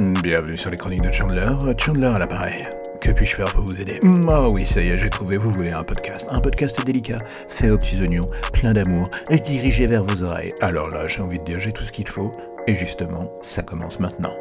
Bienvenue sur les chroniques de Chandler, Chandler à l'appareil. Que puis-je faire pour vous aider Ah oui, ça y est, j'ai trouvé, vous voulez un podcast. Un podcast délicat, fait aux petits oignons, plein d'amour, et dirigé vers vos oreilles. Alors là, j'ai envie de dire, j'ai tout ce qu'il faut, et justement, ça commence maintenant.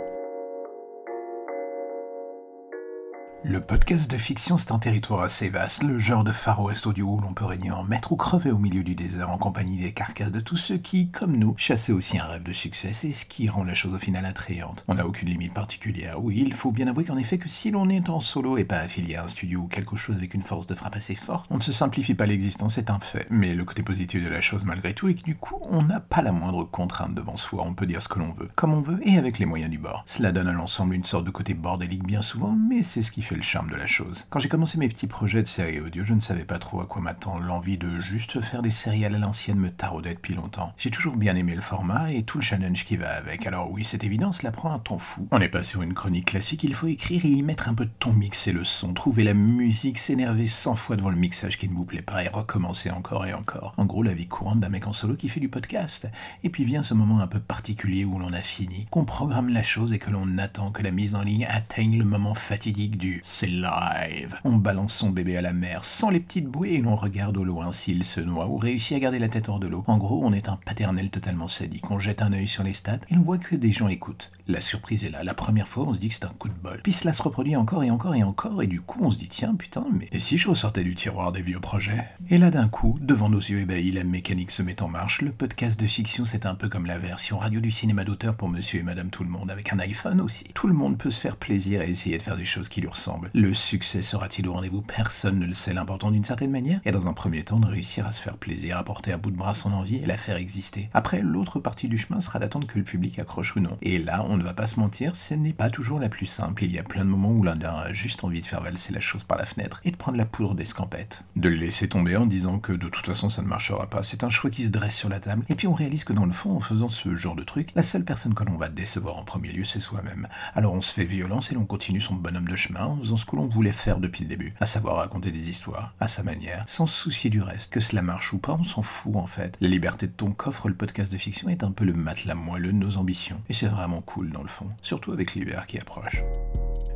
Le podcast de fiction, c'est un territoire assez vaste, le genre de Far West audio où l'on peut régner en maître ou crever au milieu du désert en compagnie des carcasses de tous ceux qui, comme nous, chassaient aussi un rêve de succès. C'est ce qui rend la chose au final attrayante. On n'a aucune limite particulière. Oui, il faut bien avouer qu'en effet que si l'on est en solo et pas affilié à un studio ou quelque chose avec une force de frappe assez forte, on ne se simplifie pas l'existence, c'est un fait. Mais le côté positif de la chose malgré tout est que du coup, on n'a pas la moindre contrainte devant soi, on peut dire ce que l'on veut, comme on veut et avec les moyens du bord. Cela donne à l'ensemble une sorte de côté bordélique bien souvent, mais c'est ce qui fait le charme de la chose. Quand j'ai commencé mes petits projets de séries audio, je ne savais pas trop à quoi m'attendre. L'envie de juste faire des séries à l'ancienne me taraudait depuis longtemps. J'ai toujours bien aimé le format et tout le challenge qui va avec. Alors oui, c'est évident, cela prend un temps fou. On n'est pas sur une chronique classique, il faut écrire et y mettre un peu de ton, mixer le son, trouver la musique, s'énerver 100 fois devant le mixage qui ne vous plaît pas et recommencer encore et encore. En gros, la vie courante d'un mec en solo qui fait du podcast. Et puis vient ce moment un peu particulier où l'on a fini, qu'on programme la chose et que l'on attend que la mise en ligne atteigne le moment fatidique du c'est live. On balance son bébé à la mer sans les petites bouées et l'on regarde au loin s'il se noie ou réussit à garder la tête hors de l'eau. En gros, on est un paternel totalement sadique. On jette un œil sur les stats et on voit que des gens écoutent. La surprise est là. La première fois, on se dit que c'est un coup de bol. Puis cela se reproduit encore et encore et encore et du coup, on se dit tiens, putain, mais et si je ressortais du tiroir des vieux projets? Et là, d'un coup, devant nos yeux ébahis, la mécanique se met en marche. Le podcast de fiction, c'est un peu comme la version radio du cinéma d'auteur pour monsieur et madame tout le monde avec un iPhone aussi. Tout le monde peut se faire plaisir et essayer de faire des choses qui lui ressemblent. Le succès sera-t-il au rendez-vous? Personne ne le sait. L'important d'une certaine manière est dans un premier temps de réussir à se faire plaisir, à porter à bout de bras son envie et la faire exister. Après, l'autre partie du chemin sera d'attendre que le public accroche ou non. Et là, on ne va pas se mentir, ce n'est pas toujours la plus simple. Il y a plein de moments où l'un a juste envie de faire valser la chose par la fenêtre et de prendre la poudre d'escampette. De le laisser tomber en disant que de toute façon ça ne marchera pas. C'est un choix qui se dresse sur la table. Et puis on réalise que dans le fond, en faisant ce genre de truc, la seule personne que l'on va décevoir en premier lieu, c'est soi-même. Alors on se fait violence et l'on continue son bonhomme de chemin faisant ce que l'on voulait faire depuis le début, à savoir raconter des histoires, à sa manière, sans se soucier du reste. Que cela marche ou pas, on s'en fout en fait. La liberté de ton qu'offre le podcast de fiction est un peu le matelas moelleux de nos ambitions. Et c'est vraiment cool dans le fond, surtout avec l'hiver qui approche.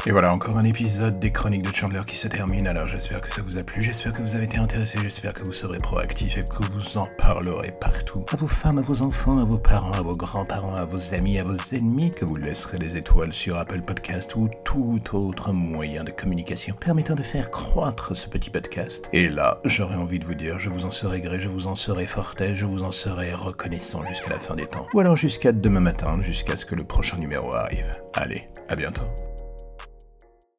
Et voilà, encore un épisode des Chroniques de Chandler qui se termine. Alors j'espère que ça vous a plu, j'espère que vous avez été intéressé, j'espère que vous serez proactif et que vous en parlerez partout. À vos femmes, à vos enfants, à vos parents, à vos grands-parents, à vos amis, à vos ennemis, que vous laisserez des étoiles sur Apple Podcast ou tout autre moyen de communication permettant de faire croître ce petit podcast. Et là, j'aurais envie de vous dire, je vous en serai gré, je vous en serai forté, je vous en serai reconnaissant jusqu'à la fin des temps. Ou alors jusqu'à demain matin, jusqu'à ce que le prochain numéro arrive. Allez, à bientôt.